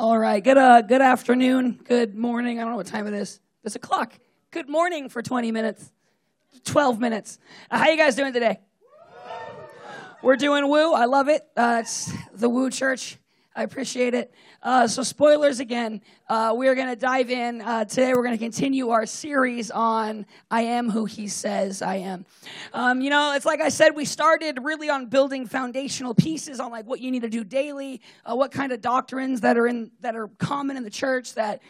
All right. Good uh good afternoon. Good morning. I don't know what time it is. It's a clock. Good morning for 20 minutes. 12 minutes. Uh, how you guys doing today? We're doing woo. I love it. Uh, it's the woo church. I appreciate it. Uh, so, spoilers again. Uh, we are going to dive in. Uh, today, we're going to continue our series on I am who He says I am. Um, you know, it's like I said, we started really on building foundational pieces on like what you need to do daily, uh, what kind of doctrines that are in that are common in the church that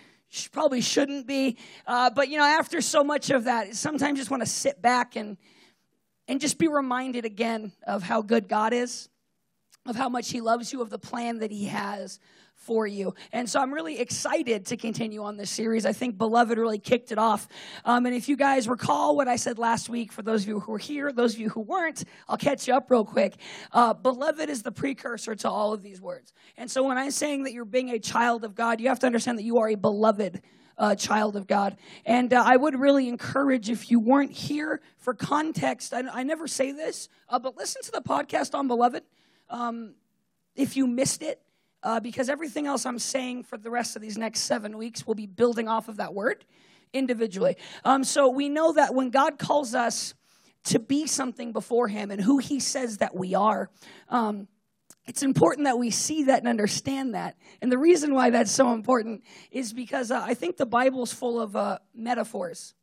probably shouldn't be. Uh, but you know, after so much of that, sometimes just want to sit back and and just be reminded again of how good God is of how much He loves you, of the plan that He has for you. And so I'm really excited to continue on this series. I think Beloved really kicked it off. Um, and if you guys recall what I said last week, for those of you who were here, those of you who weren't, I'll catch you up real quick. Uh, beloved is the precursor to all of these words. And so when I'm saying that you're being a child of God, you have to understand that you are a beloved. Uh, child of God. And uh, I would really encourage if you weren't here for context, I, I never say this, uh, but listen to the podcast on Beloved um, if you missed it, uh, because everything else I'm saying for the rest of these next seven weeks will be building off of that word individually. Um, so we know that when God calls us to be something before Him and who He says that we are, um, it's important that we see that and understand that. And the reason why that's so important is because uh, I think the Bible's full of uh, metaphors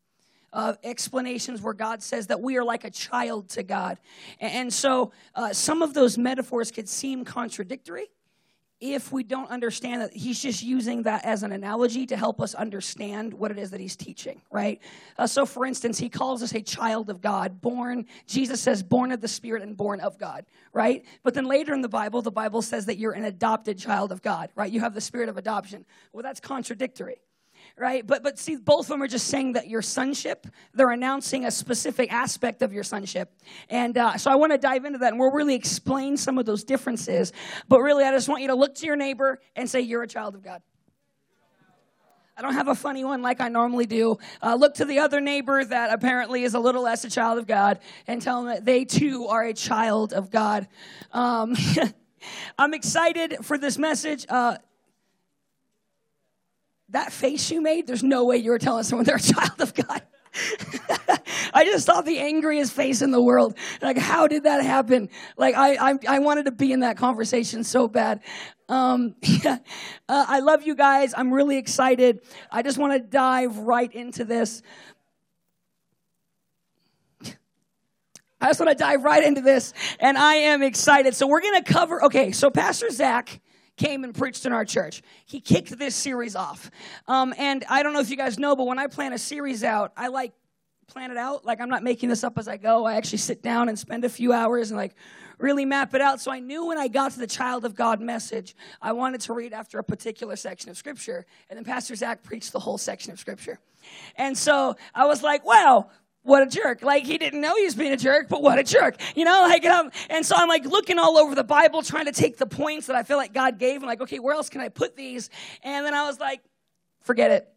uh, explanations where God says that we are like a child to God. And so uh, some of those metaphors could seem contradictory if we don't understand that he's just using that as an analogy to help us understand what it is that he's teaching, right? Uh, so, for instance, he calls us a child of God, born, Jesus says, born of the Spirit and born of God, right? But then later in the Bible, the Bible says that you're an adopted child of God, right? You have the spirit of adoption. Well, that's contradictory right? But but see, both of them are just saying that your sonship. They're announcing a specific aspect of your sonship, and uh, so I want to dive into that, and we'll really explain some of those differences. But really, I just want you to look to your neighbor and say, "You're a child of God." I don't have a funny one like I normally do. Uh, look to the other neighbor that apparently is a little less a child of God and tell them that they too are a child of God. Um, I'm excited for this message. Uh, that face you made, there's no way you were telling someone they're a child of God. I just saw the angriest face in the world. Like, how did that happen? Like, I, I, I wanted to be in that conversation so bad. Um, yeah. uh, I love you guys. I'm really excited. I just want to dive right into this. I just want to dive right into this, and I am excited. So, we're going to cover, okay, so Pastor Zach came and preached in our church. He kicked this series off. Um, and I don't know if you guys know, but when I plan a series out, I like plan it out. Like I'm not making this up as I go. I actually sit down and spend a few hours and like really map it out. So I knew when I got to the child of God message, I wanted to read after a particular section of scripture. And then Pastor Zach preached the whole section of scripture. And so I was like, wow, what a jerk. Like he didn't know he was being a jerk, but what a jerk. You know, like, um, and so I'm like looking all over the Bible trying to take the points that I feel like God gave. I'm like, okay, where else can I put these? And then I was like, forget it.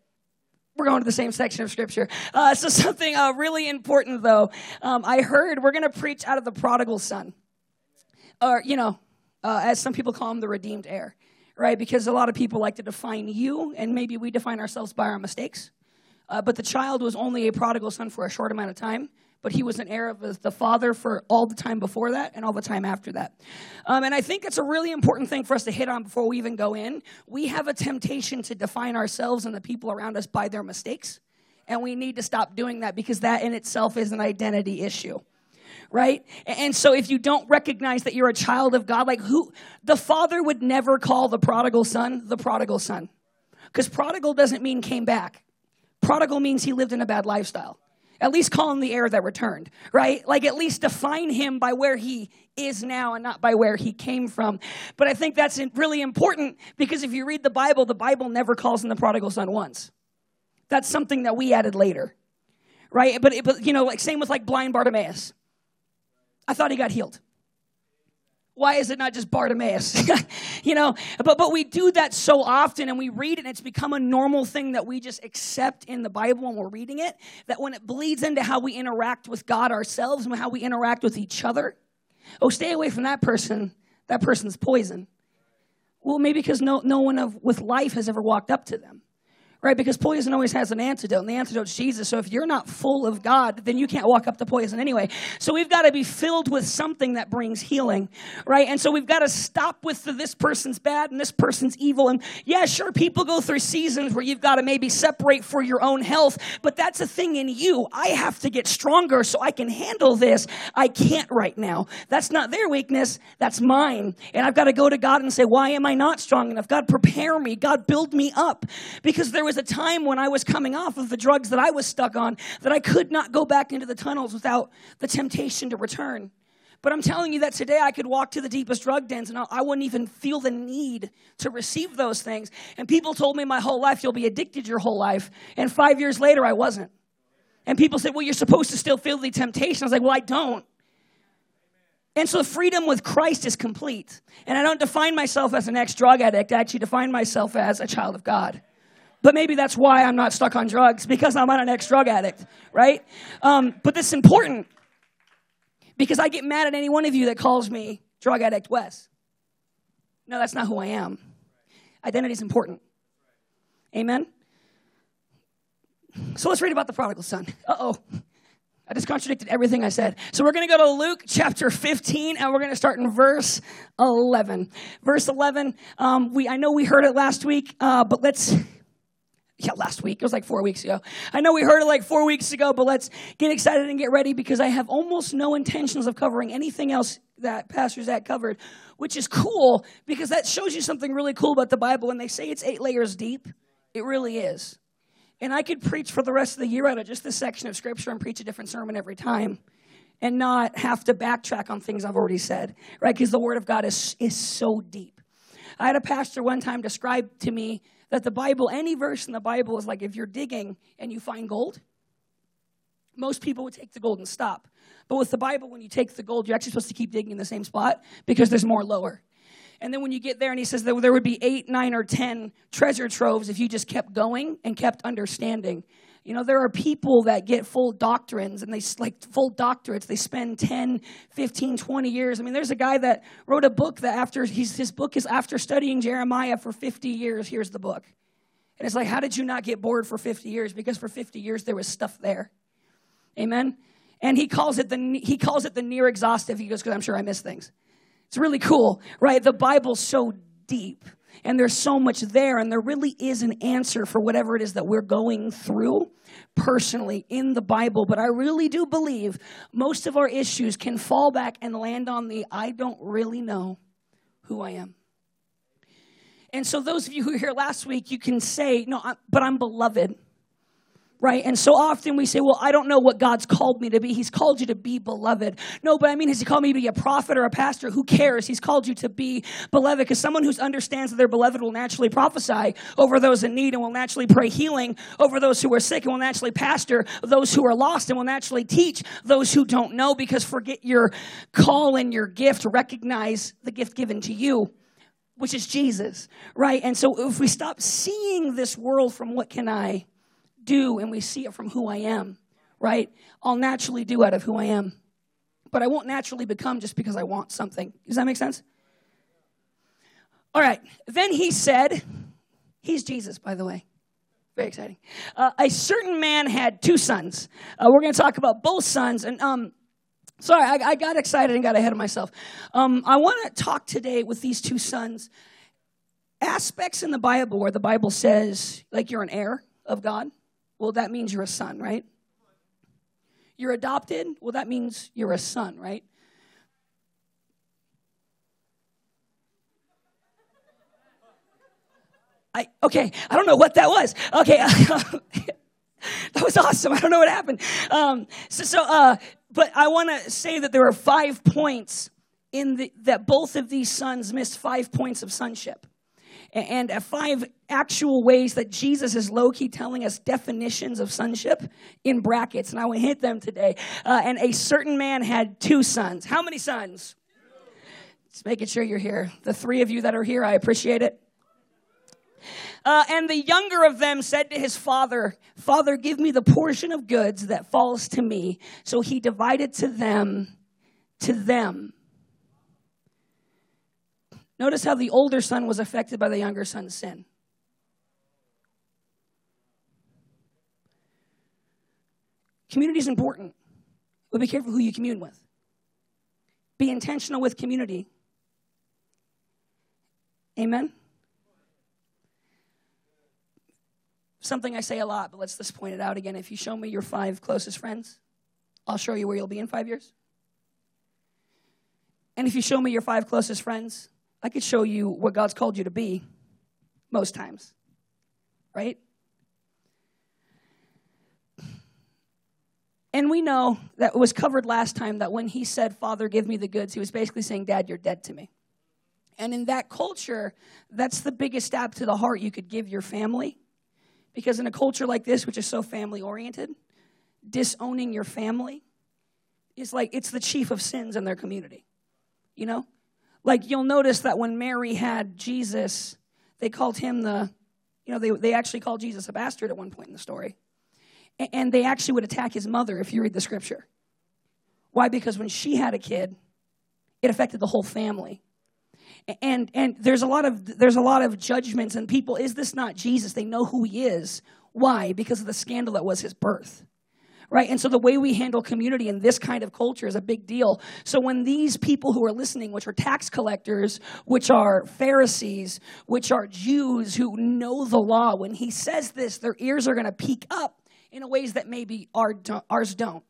We're going to the same section of scripture. Uh, so something uh, really important though, um, I heard we're going to preach out of the prodigal son. Or, you know, uh, as some people call him, the redeemed heir, right? Because a lot of people like to define you, and maybe we define ourselves by our mistakes. Uh, but the child was only a prodigal son for a short amount of time. But he was an heir of the father for all the time before that and all the time after that. Um, and I think it's a really important thing for us to hit on before we even go in. We have a temptation to define ourselves and the people around us by their mistakes. And we need to stop doing that because that in itself is an identity issue right? And so if you don't recognize that you're a child of God, like who, the father would never call the prodigal son the prodigal son. Because prodigal doesn't mean came back. Prodigal means he lived in a bad lifestyle. At least call him the heir that returned, right? Like at least define him by where he is now and not by where he came from. But I think that's really important because if you read the Bible, the Bible never calls him the prodigal son once. That's something that we added later, right? But, but you know, like same with like blind Bartimaeus. I thought he got healed. Why is it not just Bartimaeus? you know, but, but we do that so often and we read it and it's become a normal thing that we just accept in the Bible when we're reading it. That when it bleeds into how we interact with God ourselves and how we interact with each other, oh, stay away from that person. That person's poison. Well, maybe because no, no one of, with life has ever walked up to them right? Because poison always has an antidote, and the antidote's Jesus. So if you're not full of God, then you can't walk up to poison anyway. So we've got to be filled with something that brings healing, right? And so we've got to stop with the, this person's bad and this person's evil. And yeah, sure, people go through seasons where you've got to maybe separate for your own health, but that's a thing in you. I have to get stronger so I can handle this. I can't right now. That's not their weakness, that's mine. And I've got to go to God and say, why am I not strong enough? God, prepare me. God, build me up. Because there was a time when I was coming off of the drugs that I was stuck on that I could not go back into the tunnels without the temptation to return. But I'm telling you that today I could walk to the deepest drug dens and I wouldn't even feel the need to receive those things. And people told me my whole life, you'll be addicted your whole life. And five years later, I wasn't. And people said, well, you're supposed to still feel the temptation. I was like, well, I don't. And so freedom with Christ is complete. And I don't define myself as an ex drug addict. I actually define myself as a child of God. But maybe that's why I'm not stuck on drugs because I'm not an ex drug addict, right? Um, but this is important because I get mad at any one of you that calls me drug addict Wes. No, that's not who I am. Identity is important. Amen? So let's read about the prodigal son. Uh oh. I just contradicted everything I said. So we're going to go to Luke chapter 15, and we're going to start in verse 11. Verse 11, um, we, I know we heard it last week, uh, but let's yeah, last week. It was like four weeks ago. I know we heard it like four weeks ago, but let's get excited and get ready because I have almost no intentions of covering anything else that Pastor Zach covered, which is cool because that shows you something really cool about the Bible. When they say it's eight layers deep, it really is. And I could preach for the rest of the year out of just this section of Scripture and preach a different sermon every time and not have to backtrack on things I've already said, right? Because the Word of God is, is so deep. I had a pastor one time describe to me that the Bible, any verse in the Bible, is like if you're digging and you find gold, most people would take the gold and stop. But with the Bible, when you take the gold, you're actually supposed to keep digging in the same spot because there's more lower. And then when you get there, and he says that there would be eight, nine, or ten treasure troves if you just kept going and kept understanding. You know, there are people that get full doctrines and they like full doctorates. They spend 10, 15, 20 years. I mean, there's a guy that wrote a book that after his book is after studying Jeremiah for 50 years, here's the book. And it's like, how did you not get bored for 50 years? Because for 50 years there was stuff there. Amen. And he calls it the he calls it the near exhaustive. He goes, because I'm sure I missed things. It's really cool, right? The Bible's so deep and there's so much there, and there really is an answer for whatever it is that we're going through personally in the Bible. But I really do believe most of our issues can fall back and land on the I don't really know who I am. And so, those of you who were here last week, you can say, No, but I'm beloved right? And so often we say, well, I don't know what God's called me to be. He's called you to be beloved. No, but I mean, has He called me to be a prophet or a pastor? Who cares? He's called you to be beloved because someone who understands that they're beloved will naturally prophesy over those in need and will naturally pray healing over those who are sick and will naturally pastor those who are lost and will naturally teach those who don't know because forget your call and your gift. Recognize the gift given to you which is Jesus, right? And so if we stop seeing this world from what can I do and we see it from who I am, right? I'll naturally do out of who I am. But I won't naturally become just because I want something. Does that make sense? All right. Then he said, He's Jesus, by the way. Very exciting. Uh, a certain man had two sons. Uh, we're going to talk about both sons. And um, sorry, I, I, got excited and got ahead of myself. Um, I want to talk today with these two sons. Aspects in the Bible where the Bible says, like, you're an heir of God. Well, that means you're a son, right? You're adopted. Well, that means you're a son, right? I okay. I don't know what that was. Okay, that was awesome. I don't know what happened. Um, so, so uh, but I want to say that there are five points in the, that both of these sons missed five points of sonship and five actual ways that Jesus is low key telling us definitions of sonship in brackets. And I will hit them today. Uh, and a certain man had two sons. How many sons? Just making sure you're here. The three of you that are here, I appreciate it. Uh, and the younger of them said to his father, Father, give me the portion of goods that falls to me. So he divided to them, to them Notice how the older son was affected by the younger son's sin. Community is important, but be careful who you commune with. Be intentional with community. Amen? Something I say a lot, but let's just point it out again. If you show me your five closest friends, I'll show you where you'll be in five years. And if you show me your five closest friends, I could show you what God's called you to be most times. Right? And we know that was covered last time that when he said, Father, give me the goods, he was basically saying, Dad, you're dead to me. And in that culture, that's the biggest stab to the heart you could give your family. Because in a culture like this, which is so family oriented, disowning your family is like it's the chief of sins in their community. You know? Like you'll notice that when Mary had Jesus, they called him the, you know, they, they actually called Jesus a bastard at one point in the story. And they actually would attack his mother if you read the scripture. Why? Because when she had a kid, it affected the whole family. And and there's a lot of there's a lot of judgments and people, is this not Jesus? They know who he is. Why? Because of the scandal that was his birth right? And so the way we handle community in this kind of culture is a big deal. So when these people who are listening, which are tax collectors, which are Pharisees, which are Jews who know the law, when he says this, their ears are going to peak up in ways that maybe our, ours don't,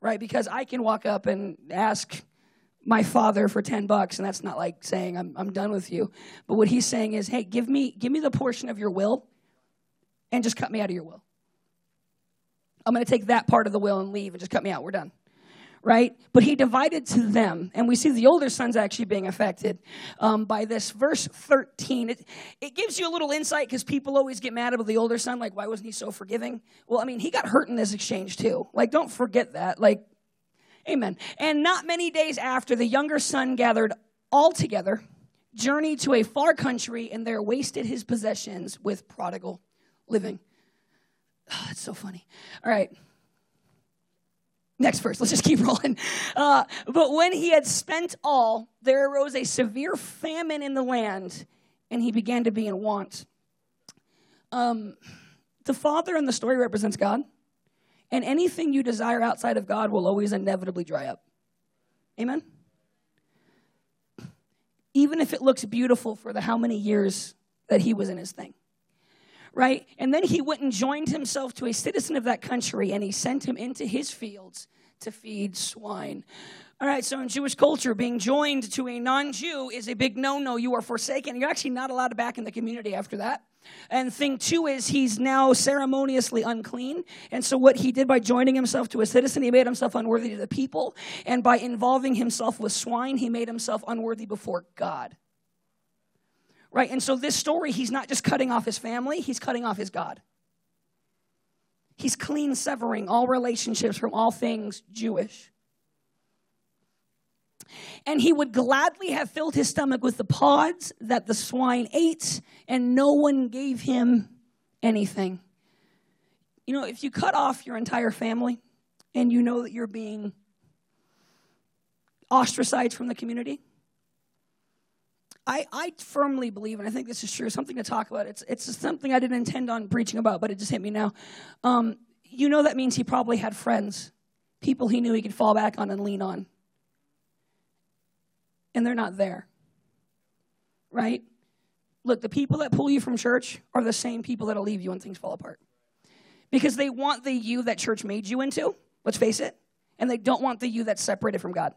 right? Because I can walk up and ask my father for 10 bucks and that's not like saying I'm, I'm done with you but what he's saying is hey give me give me the portion of your will and just cut me out of your will i'm going to take that part of the will and leave and just cut me out we're done right? But he divided to them. And we see the older son's actually being affected um, by this. Verse 13, it, it gives you a little insight because people always get mad about the older son, like, why wasn't he so forgiving? Well, I mean, he got hurt in this exchange too. Like, don't forget that. Like, amen. And not many days after, the younger son gathered all together, journeyed to a far country, and there wasted his possessions with prodigal living. Oh, it's so funny. All right. Next verse, let's just keep rolling. Uh, but when he had spent all, there arose a severe famine in the land, and he began to be in want. Um, the father in the story represents God, and anything you desire outside of God will always inevitably dry up. Amen? Even if it looks beautiful for the how many years that he was in his thing right? And then he went and joined himself to a citizen of that country and he sent him into his fields to feed swine. All right, so in Jewish culture, being joined to a non Jew is a big no no. You are forsaken. You're actually not allowed back in the community after that. And thing two is he's now ceremoniously unclean. And so what he did by joining himself to a citizen, he made himself unworthy to the people. And by involving himself with swine, he made himself unworthy before God. Right? And so this story, he's not just cutting off his family, he's cutting off his God. He's clean severing all relationships from all things Jewish. And he would gladly have filled his stomach with the pods that the swine ate, and no one gave him anything. You know, if you cut off your entire family and you know that you're being ostracized from the community, I, I firmly believe, and I think this is true, something to talk about. It's, it's something I didn't intend on preaching about, but it just hit me now. Um, you know that means he probably had friends, people he knew he could fall back on and lean on. And they're not there. Right? Look, the people that pull you from church are the same people that'll leave you when things fall apart. Because they want the you that church made you into, let's face it, and they don't want the you that's separated from God.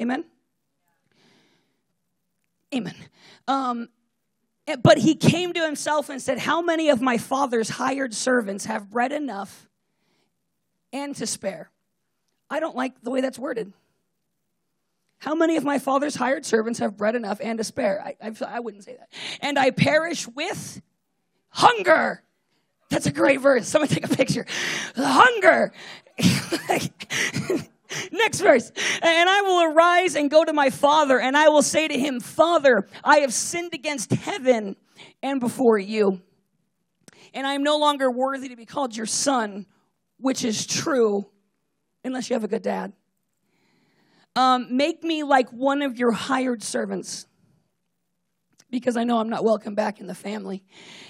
Amen? Amen. Um, but he came to himself and said, How many of my father's hired servants have bread enough and to spare? I don't like the way that's worded. How many of my father's hired servants have bread enough and to spare? I, I, I wouldn't say that. And I perish with hunger. That's a great verse. Someone take a picture. Hunger. Next verse. And I will arise and go to my father, and I will say to him, Father, I have sinned against heaven and before you. And I am no longer worthy to be called your son, which is true, unless you have a good dad. um, Make me like one of your hired servants because I know I'm not welcome back in the family.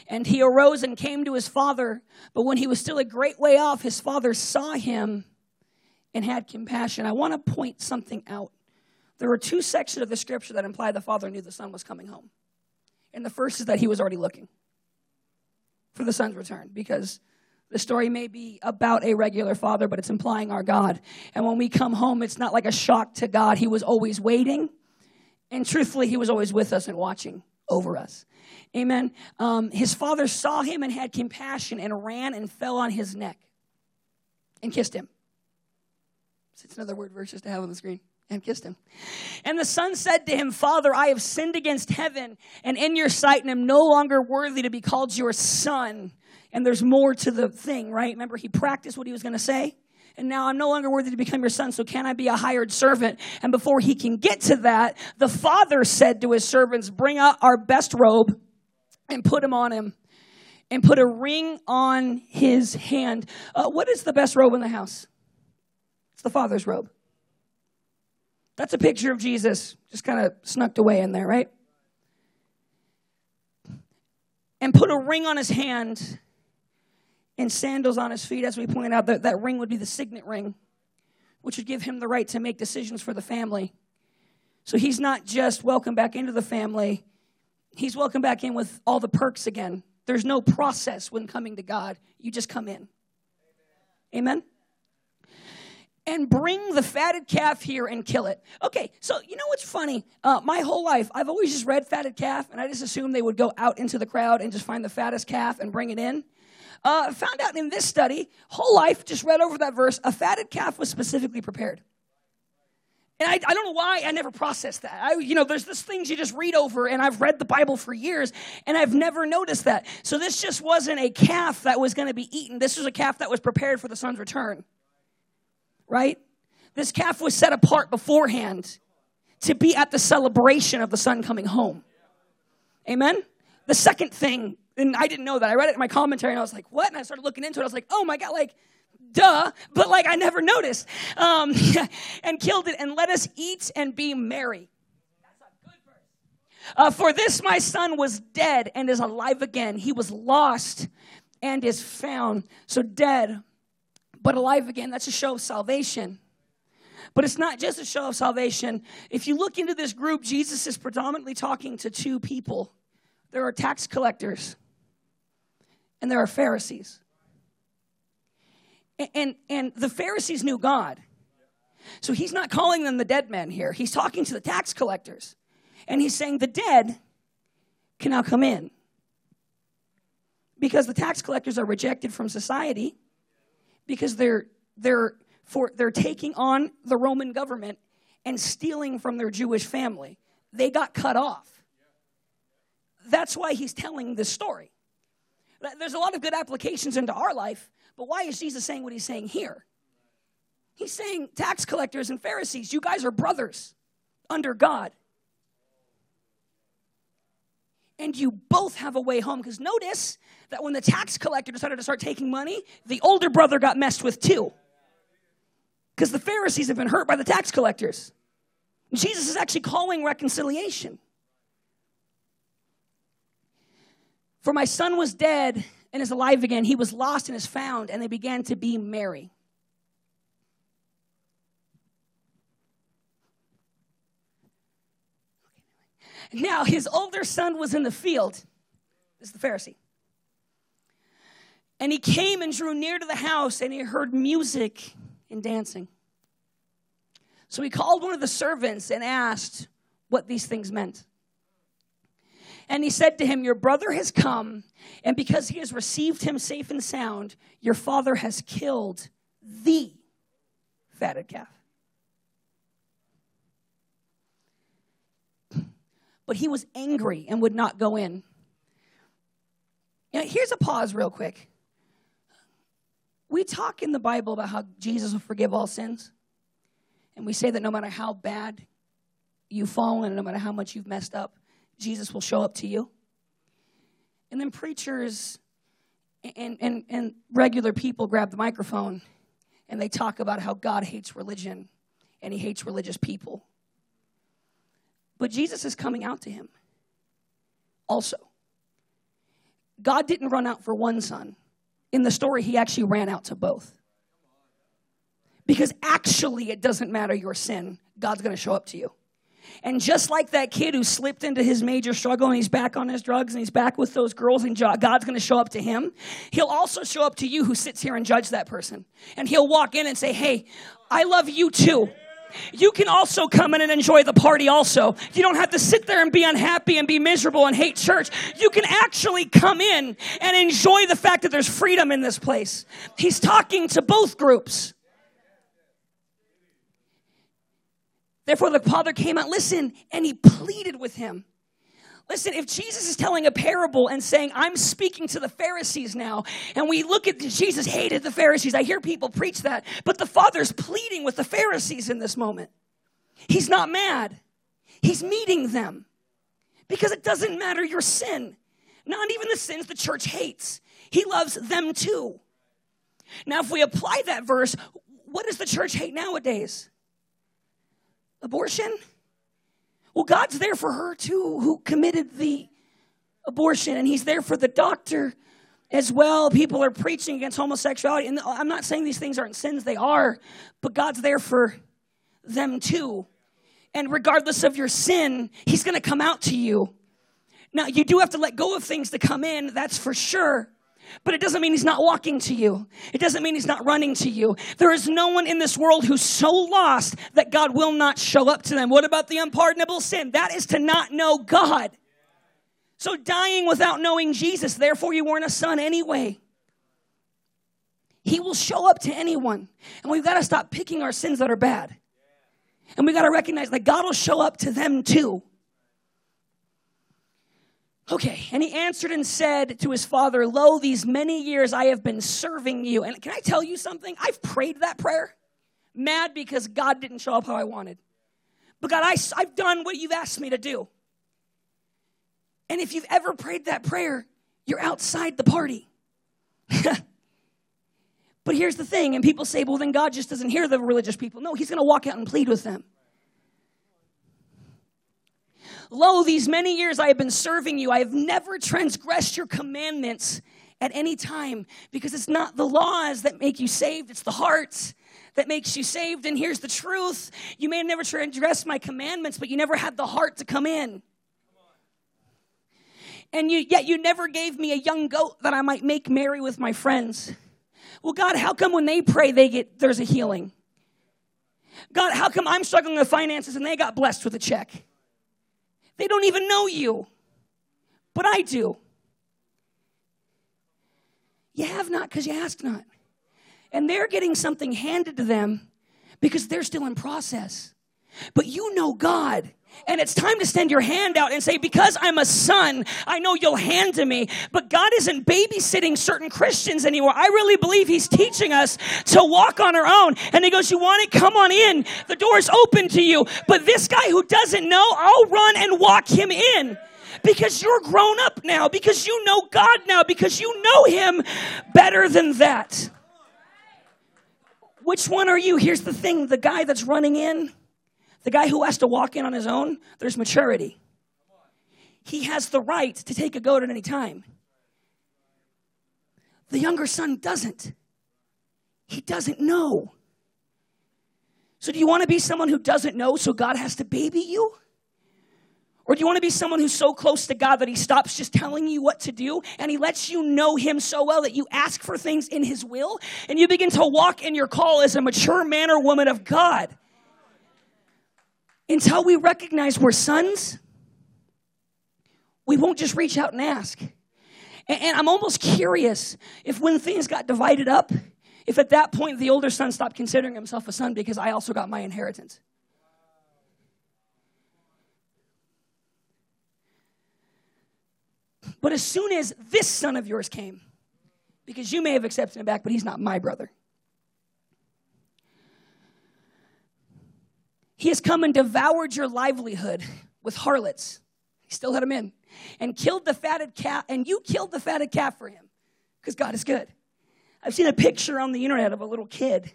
And he arose and came to his father, but when he was still a great way off, his father saw him and had compassion. I want to point something out. There were two sections of the scripture that imply the father knew the son was coming home. And the first is that he was already looking for the son's return because the story may be about a regular father, but it's implying our God. And when we come home, it's not like a shock to God. He was always waiting. And truthfully, he was always with us and watching over us. Amen. Um, his father saw him and had compassion and ran and fell on his neck and kissed him. It's another word verse just to have on the screen and kissed him. And the son said to him, Father, I have sinned against heaven and in your sight, and am no longer worthy to be called your son. And there's more to the thing, right? Remember, he practiced what he was going to say. And now I'm no longer worthy to become your son, so can I be a hired servant? And before he can get to that, the father said to his servants, Bring out our best robe and put him on him, and put a ring on his hand. Uh, what is the best robe in the house? It's the father's robe. That's a picture of Jesus, just kind of snuck away in there, right? And put a ring on his hand and sandals on his feet. As we pointed out, that, that ring would be the signet ring, which would give him the right to make decisions for the family. So he's not just welcome back into the family, he's welcome back in with all the perks again. There's no process when coming to God, you just come in. Amen? And bring the fatted calf here and kill it. Okay, so you know what's funny? Uh, my whole life, I've always just read fatted calf, and I just assumed they would go out into the crowd and just find the fattest calf and bring it in. Uh, found out in this study, whole life, just read over that verse, a fatted calf was specifically prepared. And I, I don't know why I never processed that. I, you know, there's this things you just read over, and I've read the Bible for years, and I've never noticed that. So this just wasn't a calf that was going to be eaten. This was a calf that was prepared for the son's return right? This calf was set apart beforehand to be at the celebration of the son coming home. Amen? The second thing, and I didn't know that. I read it in my commentary and I was like, what? And I started looking into it. I was like, oh my God, like, duh, but like I never noticed. Um, and killed it and let us eat and be merry. Uh, for this my son was dead and is alive again. He was lost and is found. So dead but alive again. That's a show of salvation. But it's not just a show of salvation. If you look into this group, Jesus is predominantly talking to two people there are tax collectors, and there are Pharisees. And, and, and the Pharisees knew God. So he's not calling them the dead men here. He's talking to the tax collectors. And he's saying the dead can now come in. Because the tax collectors are rejected from society because they're they're for they're taking on the Roman government and stealing from their Jewish family. They got cut off. That's why he's telling this story. There's a lot of good applications into our life, but why is Jesus saying what he's saying here? He's saying, tax collectors and Pharisees, you guys are brothers under God. And you both have a way home. Because notice, that when the tax collector decided to start taking money, the older brother got messed with too. Because the Pharisees have been hurt by the tax collectors. Jesus is actually calling reconciliation. For my son was dead and is alive again. He was lost and is found, and they began to be merry. Now, his older son was in the field. This is the Pharisee. And he came and drew near to the house, and he heard music and dancing. So he called one of the servants and asked what these things meant. And he said to him, Your brother has come, and because he has received him safe and sound, your father has killed the fatted calf. But he was angry and would not go in. Now, here's a pause, real quick. We talk in the Bible about how Jesus will forgive all sins. And we say that no matter how bad you've fallen, no matter how much you've messed up, Jesus will show up to you. And then preachers and, and, and regular people grab the microphone and they talk about how God hates religion and he hates religious people. But Jesus is coming out to him also. God didn't run out for one son. In the story, he actually ran out to both. Because actually, it doesn't matter your sin, God's gonna show up to you. And just like that kid who slipped into his major struggle and he's back on his drugs and he's back with those girls and God's going to show up to him, he'll also show up to you who sits here and judge that person. And he'll walk in and say, Hey, I love you too. You can also come in and enjoy the party also. You don't have to sit there and be unhappy and be miserable and hate church. You can actually come in and enjoy the fact that there's freedom in this place. He's talking to both groups. Therefore, the father came out, listen, and he pleaded with him. Listen, if Jesus is telling a parable and saying, I'm speaking to the Pharisees now, and we look at Jesus hated the Pharisees, I hear people preach that, but the Father's pleading with the Pharisees in this moment. He's not mad, He's meeting them because it doesn't matter your sin, not even the sins the church hates. He loves them too. Now, if we apply that verse, what does the church hate nowadays? Abortion? Well, God's there for her too, who committed the abortion, and He's there for the doctor as well. People are preaching against homosexuality, and I'm not saying these things aren't sins, they are, but God's there for them too. And regardless of your sin, He's going to come out to you. Now, you do have to let go of things to come in, that's for sure. But it doesn't mean he's not walking to you. It doesn't mean he's not running to you. There is no one in this world who's so lost that God will not show up to them. What about the unpardonable sin? That is to not know God. So dying without knowing Jesus, therefore you weren't a son anyway. He will show up to anyone. And we've got to stop picking our sins that are bad. And we got to recognize that God will show up to them too. Okay, and he answered and said to his father, Lo, these many years I have been serving you. And can I tell you something? I've prayed that prayer, mad because God didn't show up how I wanted. But God, I, I've done what you've asked me to do. And if you've ever prayed that prayer, you're outside the party. but here's the thing, and people say, well, then God just doesn't hear the religious people. No, He's going to walk out and plead with them. Lo, these many years I have been serving you. I have never transgressed your commandments at any time because it's not the laws that make you saved, it's the heart that makes you saved. And here's the truth you may have never transgressed my commandments, but you never had the heart to come in. And you, yet you never gave me a young goat that I might make merry with my friends. Well, God, how come when they pray, they get there's a healing? God, how come I'm struggling with finances and they got blessed with a check? They don't even know you, but I do. You have not because you ask not. And they're getting something handed to them because they're still in process. But you know God. And it's time to stand your hand out and say, Because I'm a son, I know you'll hand to me. But God isn't babysitting certain Christians anymore. I really believe He's teaching us to walk on our own. And He goes, You want it? Come on in. The door's open to you. But this guy who doesn't know, I'll run and walk him in. Because you're grown up now, because you know God now, because you know Him better than that. Which one are you? Here's the thing the guy that's running in the guy who has to walk in on his own, there's maturity. He has the right to take a goat at any time. The younger son doesn't. He doesn't know. So, do you want to be someone who doesn't know so God has to baby you? Or do you want to be someone who's so close to God that He stops just telling you what to do and He lets you know Him so well that you ask for things in His will and you begin to walk in your call as a mature man or woman of God? Until we recognize we're sons, we won't just reach out and ask. And, I'm almost curious if when things got divided up, if at that point the older son stopped considering himself a son because I also got my inheritance. But as soon as this son of yours came, because you may have accepted him back, but he's not my brother. He has come and devoured your livelihood with harlots. He still let him in. And killed the fatted calf, and you killed the fatted calf for him because God is good. I've seen a picture on the internet of a little kid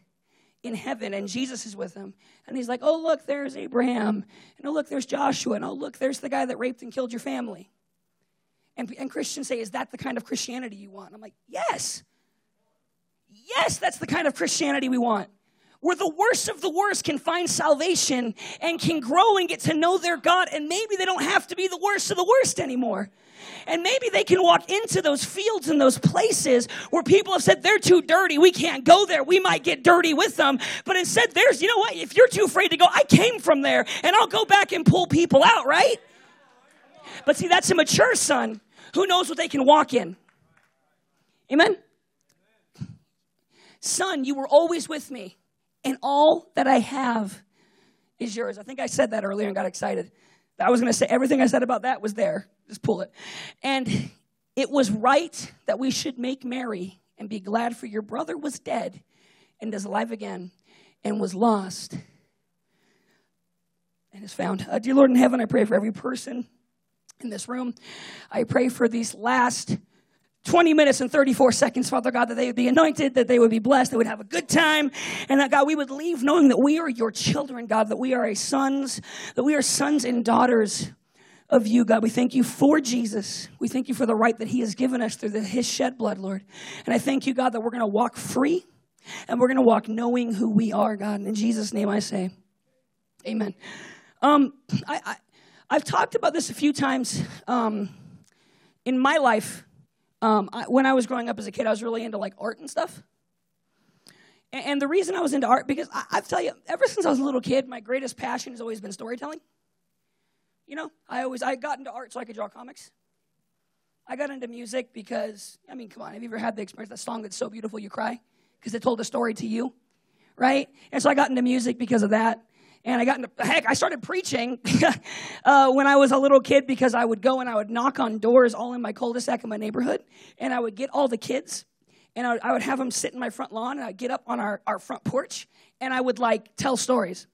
in heaven and Jesus is with him. And he's like, oh, look, there's Abraham. And oh, look, there's Joshua. And oh, look, there's the guy that raped and killed your family. And, and Christians say, is that the kind of Christianity you want? I'm like, yes. Yes, that's the kind of Christianity we want. Where the worst of the worst can find salvation and can grow and get to know their God, and maybe they don't have to be the worst of the worst anymore. And maybe they can walk into those fields and those places where people have said they're too dirty. We can't go there. We might get dirty with them. But instead, there's, you know what? If you're too afraid to go, I came from there and I'll go back and pull people out, right? But see, that's a mature son who knows what they can walk in. Amen? Son, you were always with me, and all that I have is yours. I think I said that earlier and got excited. I was going to say everything I said about that was there. Just pull it. And it was right that we should make merry and be glad, for your brother was dead and is alive again and was lost and is found. Uh, dear Lord in heaven, I pray for every person in this room. I pray for these last 20 minutes and 34 seconds, Father God, that they would be anointed, that they would be blessed, they would have a good time, and that God, we would leave knowing that we are your children, God, that we are a sons, that we are sons and daughters of you, God. We thank you for Jesus. We thank you for the right that he has given us through the, his shed blood, Lord. And I thank you, God, that we're going to walk free and we're going to walk knowing who we are, God. And in Jesus' name I say, amen. Um, I, I, I've talked about this a few times um, in my life um, I, when I was growing up as a kid, I was really into like art and stuff. And, and the reason I was into art, because I, I tell you, ever since I was a little kid, my greatest passion has always been storytelling. You know, I always I got into art so I could draw comics. I got into music because I mean, come on, have you ever had the experience that song that's so beautiful you cry because it told a story to you, right? And so I got into music because of that. And I got into, heck, I started preaching uh, when I was a little kid because I would go and I would knock on doors all in my cul-de-sac in my neighborhood. And I would get all the kids and I would, I would have them sit in my front lawn and I'd get up on our, our front porch and I would like tell stories.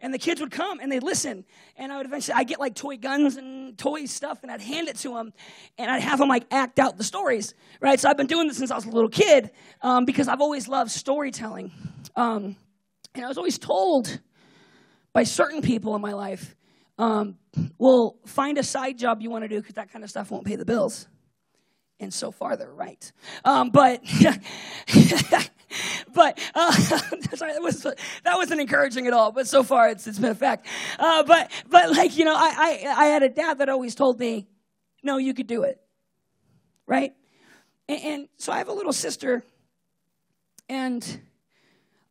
And the kids would come and they'd listen. And I would eventually, I'd get like toy guns and toy stuff and I'd hand it to them and I'd have them like act out the stories, right? So I've been doing this since I was a little kid um, because I've always loved storytelling. Um, and I was always told by certain people in my life, um, well, find a side job you want to do because that kind of stuff won't pay the bills. And so far, they're right. Um, but, but uh, sorry, that was that wasn't encouraging at all. But so far, it's it's been a fact. Uh, but but like you know, I, I I had a dad that always told me, "No, you could do it." Right, and, and so I have a little sister, and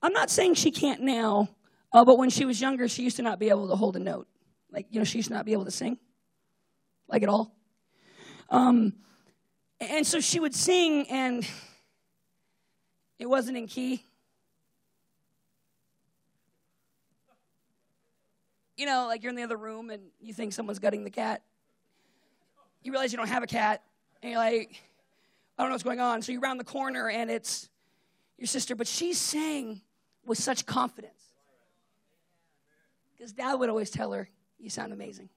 I'm not saying she can't now, uh, but when she was younger, she used to not be able to hold a note. Like, you know, she used to not be able to sing, like at all. Um, and so she would sing, and it wasn't in key. You know, like you're in the other room and you think someone's gutting the cat. You realize you don't have a cat, and you're like, I don't know what's going on. So you round the corner, and it's your sister, but she sang with such confidence. Because dad would always tell her, You sound amazing.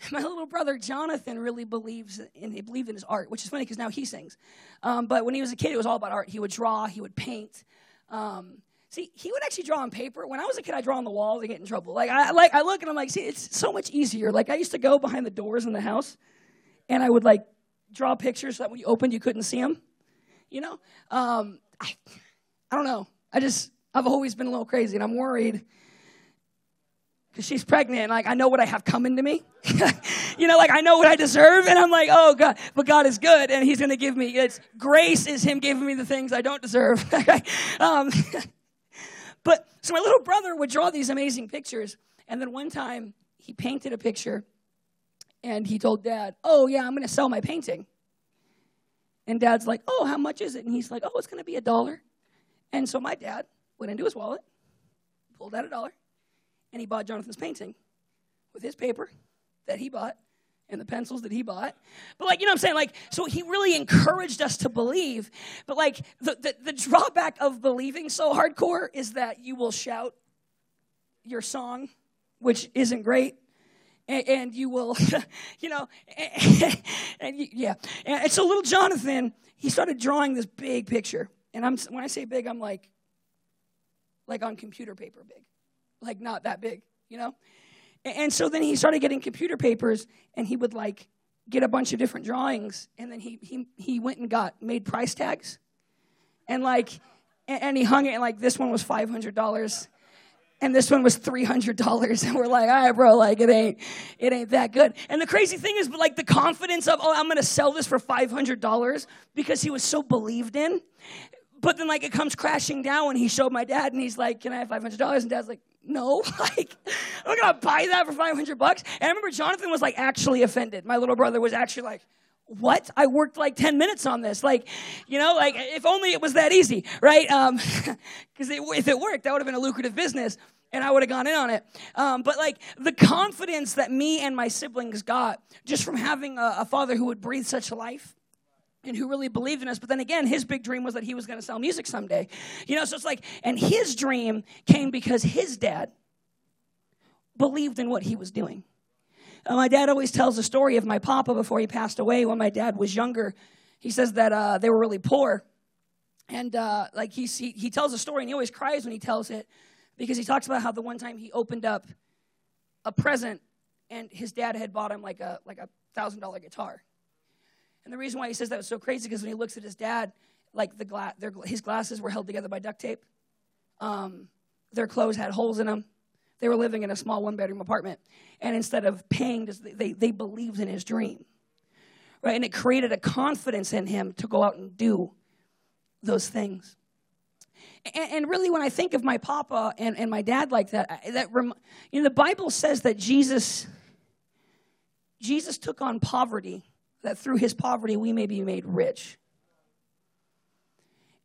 My little brother Jonathan really believes in believed in his art, which is funny because now he sings. Um, but when he was a kid, it was all about art. He would draw, he would paint. Um, see, he would actually draw on paper. When I was a kid, I draw on the walls. and get in trouble. Like I like I look and I'm like, see, it's so much easier. Like I used to go behind the doors in the house, and I would like draw pictures so that when you opened, you couldn't see them. You know, um, I, I don't know. I just I've always been a little crazy, and I'm worried because she's pregnant. And like I know what I have coming to me. you know, like I know what I deserve, and I'm like, oh God, but God is good, and He's going to give me. It's grace is Him giving me the things I don't deserve. um, but so my little brother would draw these amazing pictures, and then one time he painted a picture, and he told Dad, "Oh yeah, I'm going to sell my painting." And Dad's like, "Oh, how much is it?" And he's like, "Oh, it's going to be a dollar." And so my dad went into his wallet, pulled out a dollar, and he bought Jonathan's painting with his paper that he bought and the pencils that he bought. But like, you know what I'm saying? Like, so he really encouraged us to believe. But like the, the, the drawback of believing so hardcore is that you will shout your song, which isn't great. And, you will, you know, and, and yeah. And so little Jonathan, he started drawing this big picture And I'm when I say big, I'm like like on computer paper big. Like not that big, you know? And so then he started getting computer papers and he would like get a bunch of different drawings and then he he he went and got made price tags. And like and he hung it and like this one was $500 and this one was $300 and we're like all right bro like it ain't it ain't that good and the crazy thing is like the confidence of oh i'm gonna sell this for $500 because he was so believed in but then like it comes crashing down when he showed my dad and he's like can i have $500 and dad's like no like i'm gonna buy that for 500 bucks and i remember jonathan was like actually offended my little brother was actually like what? I worked like 10 minutes on this. Like, you know, like if only it was that easy, right? Um, cause it, if it worked, that would have been a lucrative business and I would have gone in on it. Um, but like the confidence that me and my siblings got just from having a, a father who would breathe such life and who really believed in us. But then again, his big dream was that he was going to sell music someday. You know, so it's like, and his dream came because his dad believed in what he was doing. Uh, my dad always tells the story of my papa before he passed away when my dad was younger. He says that uh, they were really poor. And uh, like he, he, he tells a story and he always cries when he tells it because he talks about how the one time he opened up a present and his dad had bought him like a like a thousand dollar guitar. And the reason why he says that was so crazy because when he looks at his dad, like the gla- their, his glasses were held together by duct tape. Um, their clothes had holes in them. They were living in a small one bedroom apartment. And instead of paying, they, they believed in his dream. Right? And it created a confidence in him to go out and do those things. And, and really, when I think of my papa and, and my dad like that, that rem, you know, the Bible says that Jesus, Jesus took on poverty, that through his poverty we may be made rich.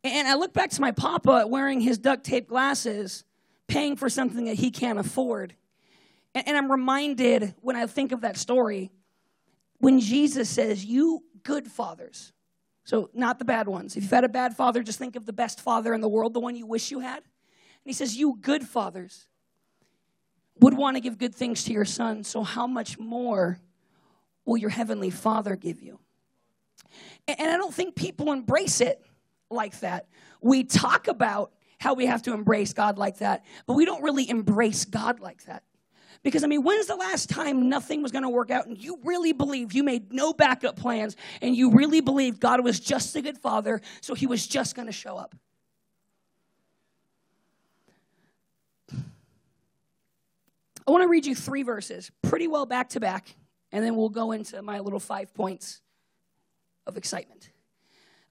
And I look back to my papa wearing his duct tape glasses paying for something that he can't afford. And, I'm reminded when I think of that story when Jesus says, You good fathers. So, not the bad ones. If you've had a bad father, just think of the best father in the world, the one you wish you had. And he says, You good fathers would want to give good things to your son, so how much more will your heavenly father give you? And, I don't think people embrace it like that. We talk about how we have to embrace God like that. But we don't really embrace God like that. Because, I mean, when's the last time nothing was going to work out and you really believed you made no backup plans and you really believed God was just a good father, so he was just going to show up? I want to read you three verses, pretty well back to back, and then we'll go into my little five points of excitement.